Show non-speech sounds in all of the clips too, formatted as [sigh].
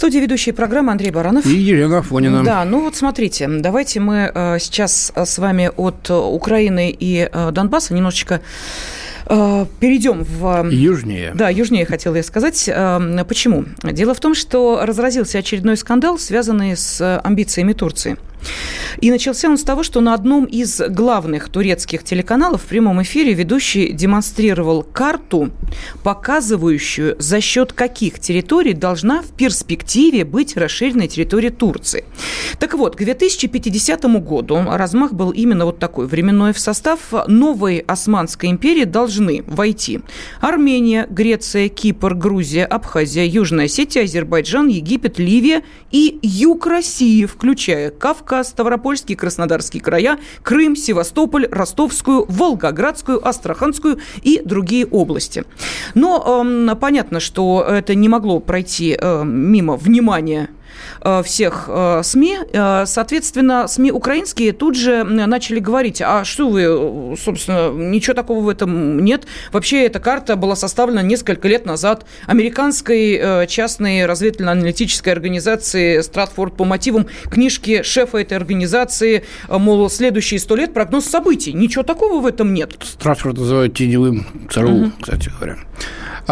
студии ведущей программы Андрей Баранов. И Елена Афонина. Да, ну вот смотрите, давайте мы э, сейчас с вами от э, Украины и э, Донбасса немножечко э, перейдем в... Южнее. Да, южнее хотела я сказать. Э, Почему? Дело в том, что разразился очередной скандал, связанный с амбициями Турции. И начался он с того, что на одном из главных турецких телеканалов в прямом эфире ведущий демонстрировал карту, показывающую, за счет каких территорий должна в перспективе быть расширенная территория Турции. Так вот, к 2050 году размах был именно вот такой. Временной в состав новой Османской империи должны войти Армения, Греция, Кипр, Грузия, Абхазия, Южная Осетия, Азербайджан, Египет, Ливия и юг России, включая Кавказ, Ставропольский, Краснодарский края, Крым, Севастополь, Ростовскую, Волгоградскую, Астраханскую и другие области. Но э, понятно, что это не могло пройти э, мимо внимания всех э, СМИ. Э, Соответственно, СМИ украинские тут же начали говорить, а что вы, э, собственно, ничего такого в этом нет. Вообще эта карта была составлена несколько лет назад американской э, частной разведывательно-аналитической организации «Стратфорд» по мотивам книжки шефа этой организации, э, мол, следующие сто лет прогноз событий. Ничего такого в этом нет. Стратфорд называют теневым ЦРУ, кстати говоря.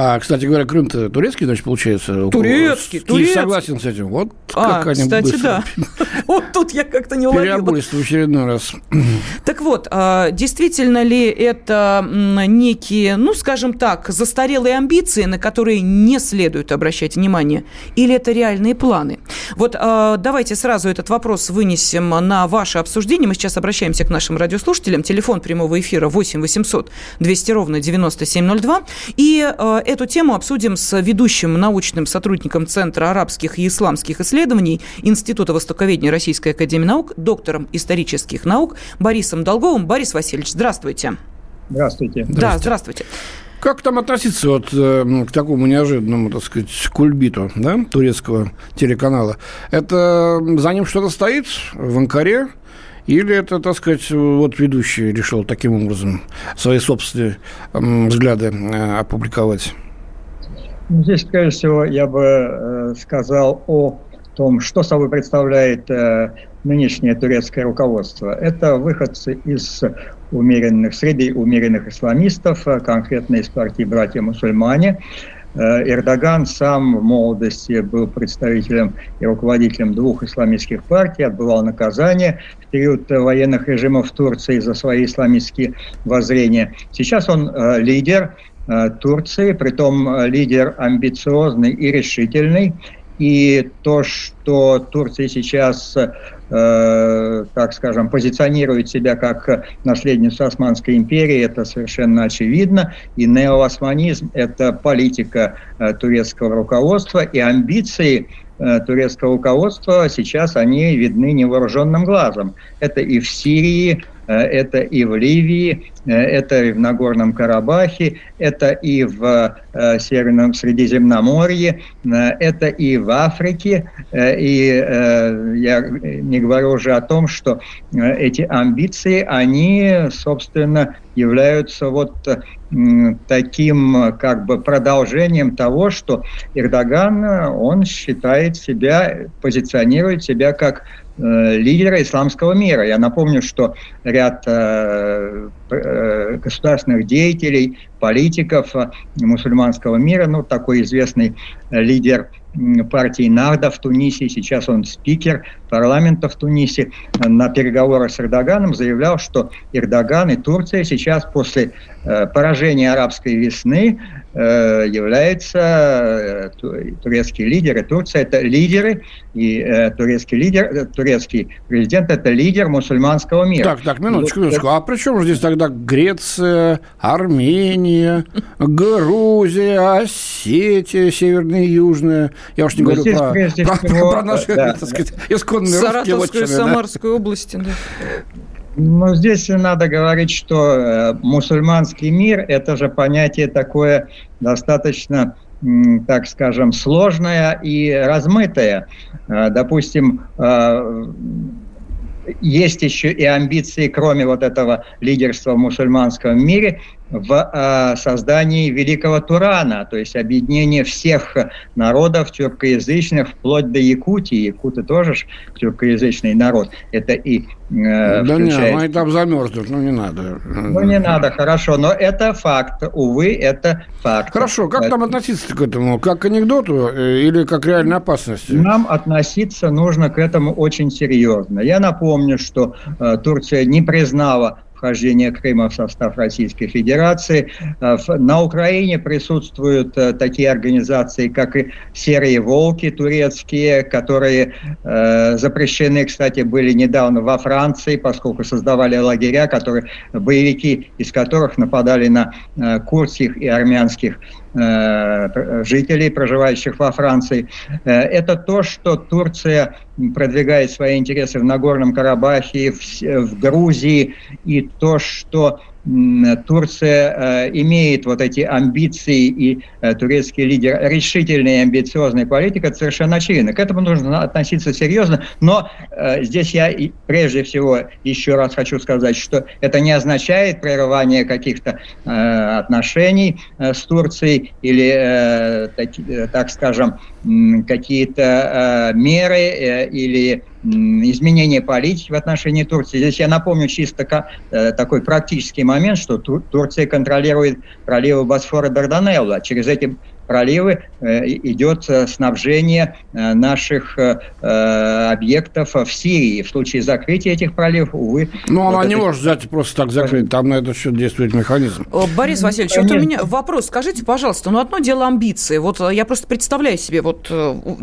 А, кстати говоря, Крым-то турецкий, значит, получается? Турецкий, Киев турецкий. согласен с этим. Вот А, как они кстати, быстро да. [laughs] Вот тут я как-то не уловила. Переобулись в очередной раз. [clears throat] Так вот, а, действительно ли это некие, ну, скажем так, застарелые амбиции, на которые не следует обращать внимание, или это реальные планы? Вот а, давайте сразу этот вопрос вынесем на ваше обсуждение. Мы сейчас обращаемся к нашим радиослушателям. Телефон прямого эфира 8 800 200 ровно 9702. И а, эту тему обсудим с ведущим научным сотрудником Центра арабских и исламских исследований Института Востоковедения Российской Академии Наук, доктором исторических наук Борисом Долговым. Борис Васильевич, здравствуйте. Здравствуйте. Да, здравствуйте. Как там относиться вот э, к такому неожиданному, так сказать, кульбиту, да, турецкого телеканала? Это за ним что-то стоит в Анкаре? Или это, так сказать, вот ведущий решил таким образом свои собственные взгляды э, опубликовать? Ну, Здесь, прежде всего, я бы э, сказал о том, что собой представляет э, нынешнее турецкое руководство. Это выходцы из умеренных, среды умеренных исламистов, конкретно из партии «Братья-мусульмане». Э, Эрдоган сам в молодости был представителем и руководителем двух исламистских партий, отбывал наказание в период военных режимов Турции за свои исламистские воззрения. Сейчас он э, лидер э, Турции, притом лидер амбициозный и решительный. И то, что Турция сейчас, э, так скажем, позиционирует себя как наследницу Османской империи, это совершенно очевидно. И неоосманизм – это политика э, турецкого руководства, и амбиции э, турецкого руководства сейчас они видны невооруженным глазом. Это и в Сирии, это и в Ливии, э, это и в Нагорном Карабахе, это и в э, Северном Средиземноморье, э, это и в Африке. э, И э, я не говорю уже о том, что э, эти амбиции, они, собственно, являются вот э, таким э, как бы продолжением того, что Эрдоган, э, он считает себя, позиционирует себя как э, лидера исламского мира. Я напомню, что ряд э, э, государственных деятелей, политиков э, мусульманского мира, ну, такой известный э, лидер партии Нарда в Тунисе, сейчас он спикер парламента в Тунисе, э, на переговорах с Эрдоганом заявлял, что Эрдоган и Турция сейчас после э, поражения арабской весны э, э, турецкий лидер, и Турция это лидеры, и э, турецкий лидер, э, турецкий президент это лидер мусульманского мира. Так, так, минуточку, минуточку. А при чем же здесь тогда Греция, Армения, Грузия, Осетия, Северная и Южная. Я уж не говорю про, про, всего, про наши, да, так сказать, исконные русские Саратовскую и вотчины, да. Самарскую области. Да. Ну, здесь надо говорить, что э, мусульманский мир – это же понятие такое достаточно, так скажем, сложное и размытое. Э, Допустим, э, есть еще и амбиции, кроме вот этого лидерства в мусульманском мире, в э, создании великого Турана, то есть объединение всех народов тюркоязычных, вплоть до Якутии. Якуты тоже ж тюркоязычный народ. Это и э, Да не, включает- они там замерзнут, ну не надо. ну, не надо, хорошо, но это факт. Увы, это факт. Хорошо, как Э, нам относиться к этому? Как к анекдоту э, или как к реальной опасности? Нам относиться нужно к этому очень серьезно. Я напомню, что э, Турция не признала вхождение Крыма в состав Российской Федерации. В- На Украине присутствуют э, такие организации, как и «Серые волки» турецкие, которые э, запрещены, кстати, были недавно во Франции, поскольку создавали лагеря, которые, боевики из которых нападали на э, курдских и армянских жителей, проживающих во Франции. Это то, что Турция продвигает свои интересы в Нагорном Карабахе, в, в Грузии, и то, что Турция э, имеет вот эти амбиции, и э, турецкий лидер решительной и амбициозной политик, это совершенно очевидно. К этому нужно относиться серьезно, но э, здесь я прежде всего еще раз хочу сказать, что это не означает прерывание каких-то отношений с Турцией или, так скажем, какие-то э, меры э, или м, изменения политики в отношении Турции. Здесь я напомню чисто э, такой практический момент, что Тур- Турция контролирует проливы Босфора и Дарданелла. Через эти проливы э, идет э, снабжение э, наших объектов в Сирии. В случае закрытия этих проливов, увы... Ну, вот она не это- может взять и просто так закрыть. Там на этот счет действует механизм. Борис Васильевич, вот у Конечно. меня вопрос. Скажите, пожалуйста, ну одно дело амбиции. Вот я просто представляю себе вот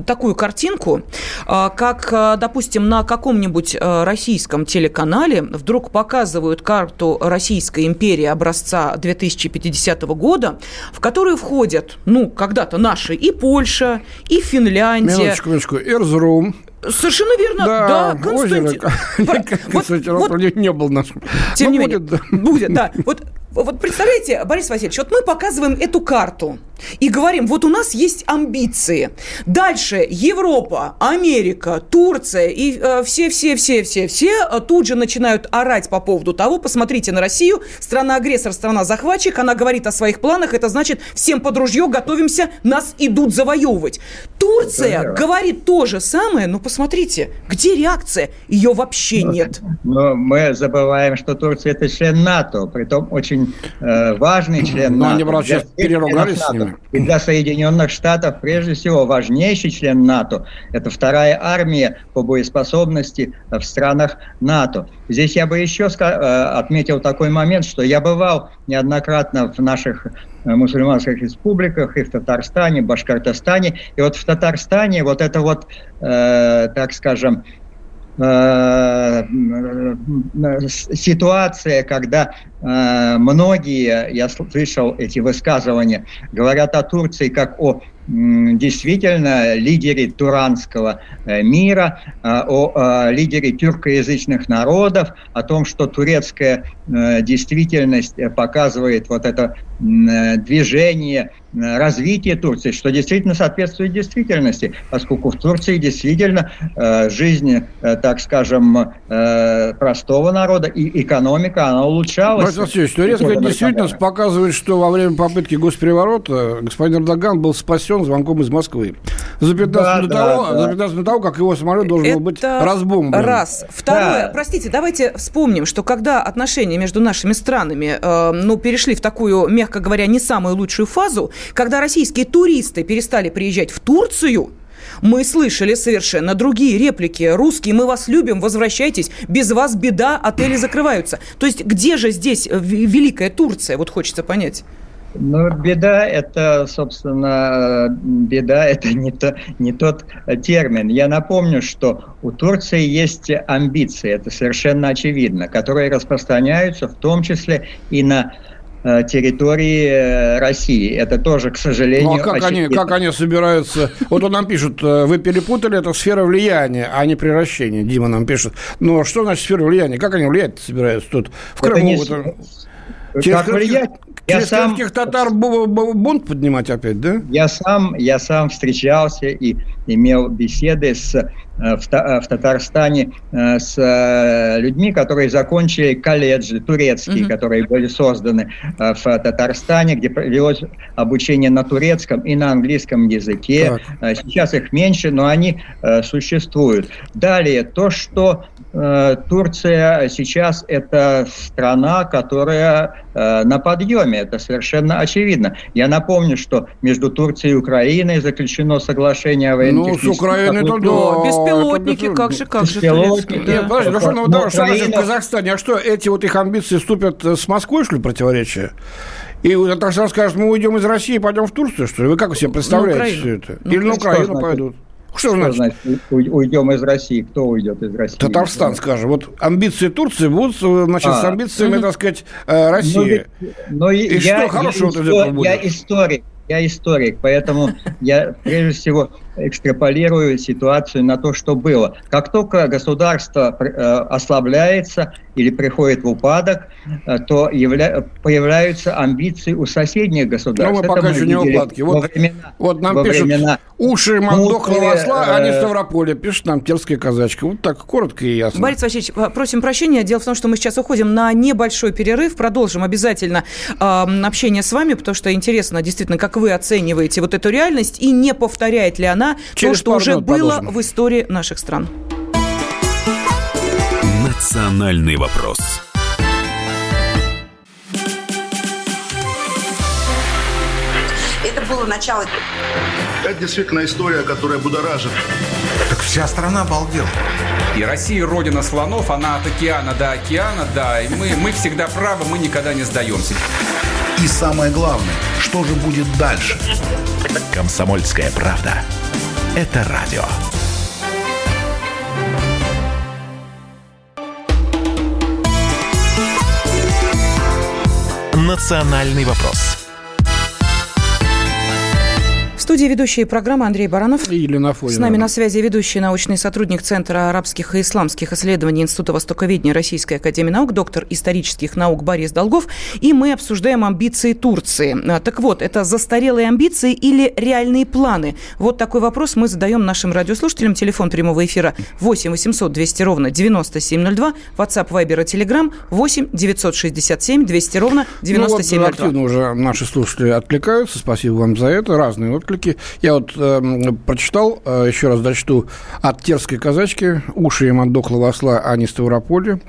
такую картинку, как, допустим, на каком-нибудь российском телеканале вдруг показывают карту Российской империи образца 2050 года, в которую входят, ну, когда-то наши и Польша, и Финляндия. Минуточку, минуточку. Эрзрум. Совершенно верно. Да, Константин. [laughs] озеро. Кстати, вот- не был нашим. Тем Ну, не менее, будет, будет, да. да. Вот, вот представляете, Борис Васильевич, вот мы показываем эту карту и говорим, вот у нас есть амбиции. Дальше Европа, Америка, Турция и э, все-все-все-все-все э, тут же начинают орать по поводу того, посмотрите на Россию, страна-агрессор, страна-захватчик, она говорит о своих планах, это значит, всем под ружье готовимся, нас идут завоевывать. Турция верно. говорит то же самое, но посмотрите, где реакция? Ее вообще нет. Но мы забываем, что Турция это член НАТО, притом очень э, важный член Но НАТО. они, Для сейчас всех переругались с ними. НАТО. И для Соединенных Штатов, прежде всего, важнейший член НАТО. Это вторая армия по боеспособности в странах НАТО. Здесь я бы еще э, отметил такой момент, что я бывал неоднократно в наших э, мусульманских республиках, и в Татарстане, Башкортостане. И вот в Татарстане вот это вот, э, так скажем, ситуация, когда э, многие, я слышал эти высказывания, говорят о Турции как о действительно лидере туранского э, мира, э, о э, лидере тюркоязычных народов, о том, что турецкая действительность показывает вот это движение, развитие Турции, что действительно соответствует действительности, поскольку в Турции действительно жизнь, так скажем, простого народа и экономика, она улучшалась. Борис Васильевич, турецкая Года действительность показывает, что во время попытки госпереворота господин Эрдоган был спасен звонком из Москвы. За 15, Да, минут, да, того, да. за 15 минут того, как его самолет должен был быть Это разбомблен. Раз. Второе, Да. простите, давайте вспомним, что когда отношения между нашими странами, э, ну, перешли в такую, мягко говоря, не самую лучшую фазу, когда российские туристы перестали приезжать в Турцию, мы слышали совершенно другие реплики. Русские, мы вас любим, возвращайтесь, без вас беда, отели закрываются. То есть где же здесь Великая Турция, вот хочется понять. Ну, беда это, собственно, э, беда это не, то, не тот э, термин. Я напомню, что у Турции есть амбиции, это совершенно очевидно, которые распространяются в том числе и на территории России. Это тоже, к сожалению, ну, а как они, как они собираются... Вот он нам пишет, вы перепутали, это сфера влияния, а не превращения. Дима нам пишет. Ну, а что значит сфера влияния? Как они влиять собираются тут? В Крыму... Это не... Через как влиять? Я Через сам, татар бунт поднимать опять, да? Я сам, я сам встречался и имел беседы с, э, в, э, в Татарстане э, с людьми, которые закончили колледжи турецкие, mm-hmm. которые были созданы в Татарстане, где велось обучение на турецком и на английском языке. Так. Сейчас их меньше, но они существуют. Далее, то, что Турция сейчас это страна, которая на подъеме, это совершенно очевидно. Я напомню, что между Турцией и Украиной заключено соглашение о военной Ну, с Украиной это да. Беспилотники, как же, как же. Беспилотники. Да. Нет, подожди, ну что, ну, да, что значит в Казахстане? А что, эти вот их амбиции вступят с Москвой, что ли, противоречия? И Татарстан скажет, мы уйдем из России и пойдем в Турцию, что ли? Вы как себе представляете все это? Или на Украину пойдут? Что, что значит? значит? Уйдем из России. Кто уйдет из России? Татарстан, скажем. Вот амбиции Турции будут значит, а, с амбициями, так сказать, э, России. Но, но и я, что хорошего я, из этого будет? Я историк. Я историк, поэтому я прежде всего экстраполирую ситуацию на то, что было. Как только государство э, ослабляется или приходит в упадок, э, то явля... появляются амбиции у соседних государств. Но ну, мы пока еще не упадки. Вот, времена, вот нам пишут, времена... уши Мандохова осла, а не Ставрополя. Пишет нам терская казачка. Вот так, коротко и ясно. Борис Васильевич, просим прощения. Дело в том, что мы сейчас уходим на небольшой перерыв. Продолжим обязательно э, общение с вами, потому что интересно действительно, как вы оцениваете вот эту реальность и не повторяет ли она она Через то, что уже было продолжим. в истории наших стран. Национальный вопрос. Это было начало. Это действительно история, которая будоражит. Так вся страна обалдела. И Россия родина слонов, она от океана до океана, да. И мы, мы всегда правы, мы никогда не сдаемся. И самое главное, что же будет дальше? Комсомольская правда это радио. Национальный вопрос студии ведущие программы Андрей Баранов. И Елена Фонина. С нами на связи ведущий научный сотрудник Центра арабских и исламских исследований Института Востоковедения Российской Академии Наук, доктор исторических наук Борис Долгов. И мы обсуждаем амбиции Турции. А, так вот, это застарелые амбиции или реальные планы? Вот такой вопрос мы задаем нашим радиослушателям. Телефон прямого эфира 8 800 200 ровно 9702. WhatsApp, Viber и Telegram 8 967 200 ровно 9702. Ну, вот активно уже наши слушатели откликаются. Спасибо вам за это. Разные отклики отклики. Я вот э, прочитал, э, еще раз дочту, от терской казачки, уши им от дохлого осла, а не Ставрополя.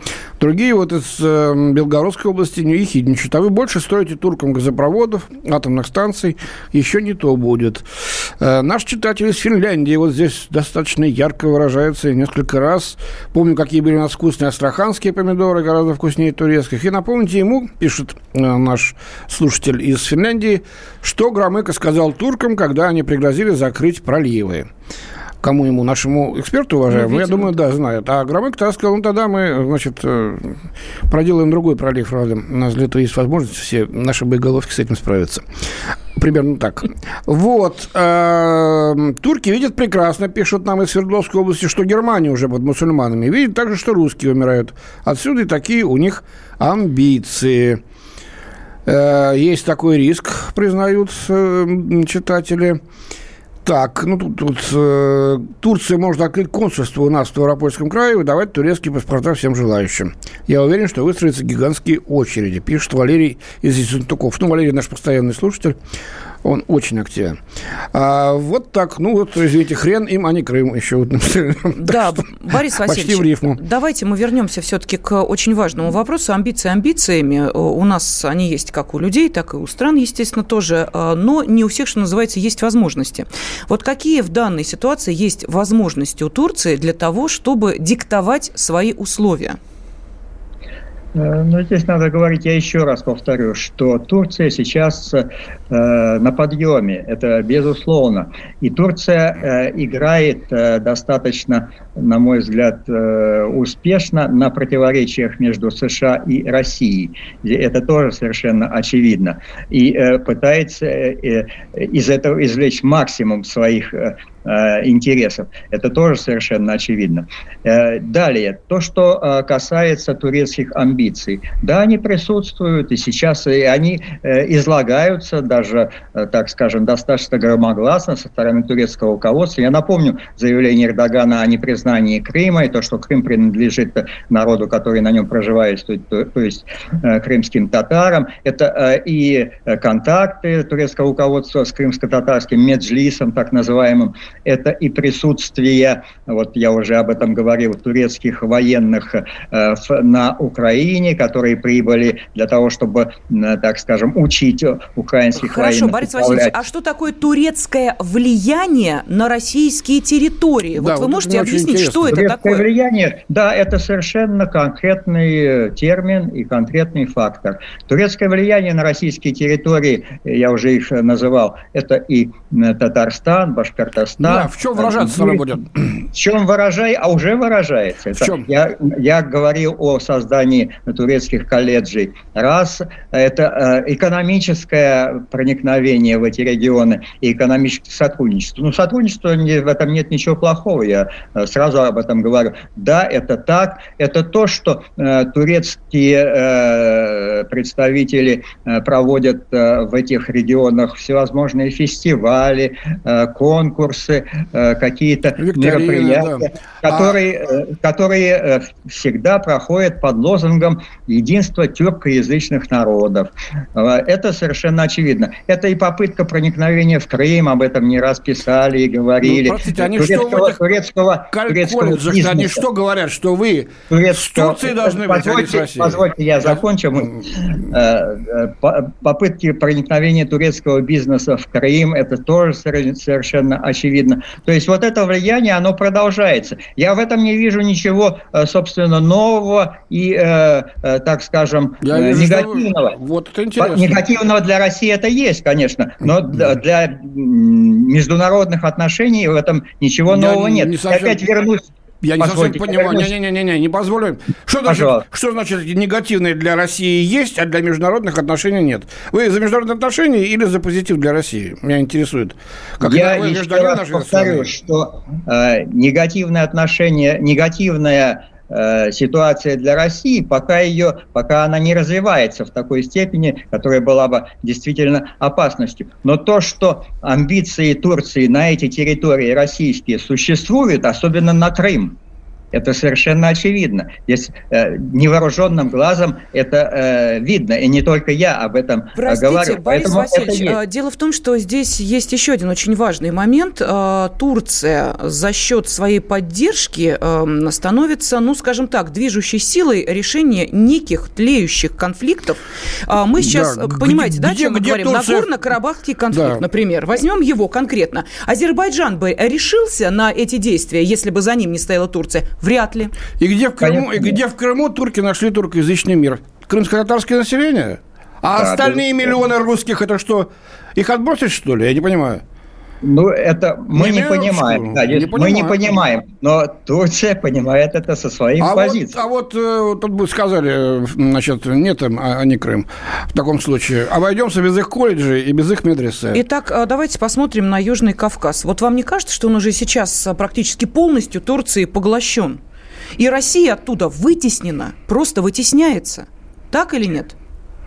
Другие вот из э, Белгородской области не ехидничают. А вы больше строите туркам газопроводов, атомных станций, еще не то будет. Э, наш читатель из Финляндии вот здесь достаточно ярко выражается несколько раз. Помню, какие были у нас вкусные астраханские помидоры, гораздо вкуснее турецких. И напомните ему, пишет э, наш слушатель из Финляндии, что Громыко сказал туркам, когда они пригрозили закрыть проливы. Кому ему, нашему эксперту уважаемому, ну, я думаю, да, знают. А Громык тогда сказал, ну, тогда мы, значит, э, проделаем другой пролив, правда. У нас для этого есть возможность, все наши боеголовки с этим справятся. Примерно так. Вот. Э, турки видят прекрасно, пишут нам из Свердловской области, что Германия уже под мусульманами. Видят также, что русские умирают. Отсюда и такие у них амбиции. Э, есть такой риск, признают э, читатели. Так, ну тут, тут э, Турция может открыть консульство у нас в Ставропольском крае и выдавать турецкие паспорта всем желающим. Я уверен, что выстроятся гигантские очереди, пишет Валерий из Ессентуков. Ну, Валерий наш постоянный слушатель. Он очень активен. А, вот так, ну вот, извините, хрен им, а не Крым еще. [laughs] Да, Борис [laughs] Васильевич, в рифму. давайте мы вернемся все-таки к очень важному вопросу. Амбиции амбициями. У нас они есть как у людей, так и у стран, естественно, тоже. А, но не у всех, что называется, есть возможности. Вот какие в данной ситуации есть возможности у Турции для того, чтобы диктовать свои условия? Ну, здесь надо говорить, я еще раз повторю, что Турция сейчас э, на подъеме, это безусловно. И Турция э, играет э, достаточно, на мой взгляд, э, успешно на противоречиях между США и Россией. Это тоже совершенно очевидно. И э, пытается э, э из этого извлечь максимум своих Э, интересов. Это тоже совершенно очевидно. Э, далее, то, что э, касается турецких амбиций. Да, они присутствуют, и сейчас и они излагаются даже, так скажем, достаточно громогласно со стороны турецкого руководства. Я напомню заявление Эрдогана о непризнании Крыма и то, что Крым принадлежит народу, который на нем проживает, то, то есть крымским татарам. Это и контакты турецкого руководства с крымско-татарским меджлисом, так называемым, это и присутствие, вот я уже об этом говорил, турецких военных э, на Украине, которые прибыли для того, чтобы, э, так скажем, учить украинских Хорошо, военных. Борис Васильевич, а что такое турецкое влияние на российские территории? Вот да, вы вот можете объяснить, что это турецкое такое? влияние, да, это совершенно конкретный термин и конкретный фактор. Турецкое влияние на российские территории, я уже их называл, это и э, Татарстан, Башкортостан, да, в чем выражаться оно будет? В чем выражает, а уже выражается. В чем? Я, я говорил о создании турецких колледжей. Раз, это э, экономическое проникновение в эти регионы и экономическое сотрудничество. Ну, сотрудничество, в этом нет ничего плохого, я э, сразу об этом говорю. Да, это так. Это то, что э, турецкие э, представители э, проводят э, в этих регионах всевозможные фестивали, э, конкурсы, Э, какие-то мероприятия, да. которые, а... которые э, всегда проходят под лозунгом единства тюркоязычных народов. Это совершенно очевидно. Это и попытка проникновения в Крым, об этом не раз писали и говорили. Ну, простите, они турецкого, что в этих турецкого, турецкого бизнеса. они что говорят, что вы турецкого, с Турцией должны быть, а с Россией? Позвольте, я закончу. Попытки проникновения турецкого бизнеса в Крым, это тоже совершенно очевидно. То есть вот это влияние, оно продолжается. Я в этом не вижу ничего, э, собственно, нового и, э, э, так скажем, Я вижу, негативного. Что... Вот это интересно. Негативного для России это есть, конечно, но для международных отношений в этом ничего Я нового нет. Не совсем... Опять вернусь я не совсем понимаю. Не-не-не, не позволю. Что значит, что значит негативное для России есть, а для международных отношений нет? Вы за международные отношения или за позитив для России? Меня интересует. Как я еще раз повторю, что э, негативное отношение, негативное Э, ситуация для России, пока, ее, пока она не развивается в такой степени, которая была бы действительно опасностью. Но то, что амбиции Турции на эти территории российские существуют, особенно на Крым, это совершенно очевидно. Здесь э, невооруженным глазом это э, видно. И не только я об этом э, Простите, говорю. Борис Васильевич, э, дело в том, что здесь есть еще один очень важный момент. Э, Турция за счет своей поддержки становится, ну, скажем так, движущей силой решения неких тлеющих конфликтов. Мы сейчас, да, понимаете, где, да, о чем мы говорим? Турция... Нагорно-Карабахский конфликт, да. например. Возьмем его конкретно. Азербайджан бы решился на эти действия, если бы за ним не стояла Турция? Вряд ли. И где в Крыму, и где в Крыму турки нашли туркоязычный мир? Крымско-татарское население? А да, остальные да, миллионы русских, это что, их отбросить, что ли? Я не понимаю. Ну, это мы не, не понимаем. Да, не мы не понимаем. Но Турция понимает это со своих а позиций. Вот, а вот э, тут бы сказали, значит, нет им, а, не Крым. В таком случае. Обойдемся без их колледжей и без их медресе. Итак, а давайте посмотрим на Южный Кавказ. Вот вам не кажется, что он уже сейчас практически полностью Турции поглощен? И Россия оттуда вытеснена, просто вытесняется. Так или нет?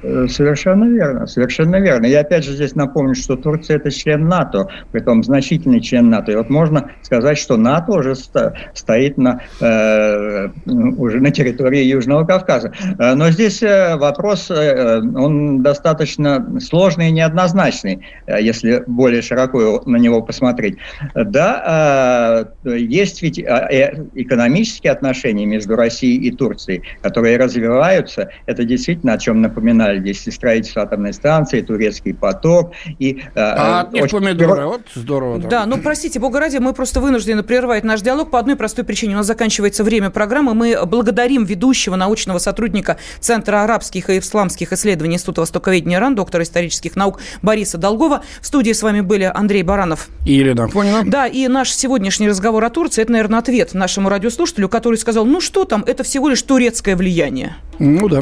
Э, совершенно верно, совершенно верно. Я опять же здесь напомню, что Турция это член НАТО, при том значительный член НАТО. И вот можно сказать, что НАТО уже стоит на, э, уже на территории Южного Кавказа. Э, но здесь э, вопрос, он достаточно сложный и неоднозначный, если более широко на него посмотреть. Да, есть ведь экономические отношения между Россией и Турцией, которые развиваются. Это действительно, о чем напоминали здесь и строительство атомной станции, турецкий поток. И, а от них очень... помидоры, вот здорово. Да, ну, простите, бога ради, мы просто вынуждены прерывать наш диалог по одной простой причине. У нас заканчивается время программы. Мы благодарим ведущего научного сотрудника Центра арабских и исламских исследований Института Востоковедения РАН, доктора исторических наук Бориса Долгова. В студии с вами были Андрей Баранов. И Елена Фонина. Да, и наш сегодняшний разговор о Турции, это, наверное, ответ нашему радиослушателю, который сказал, ну что там, это всего лишь турецкое влияние. Ну да.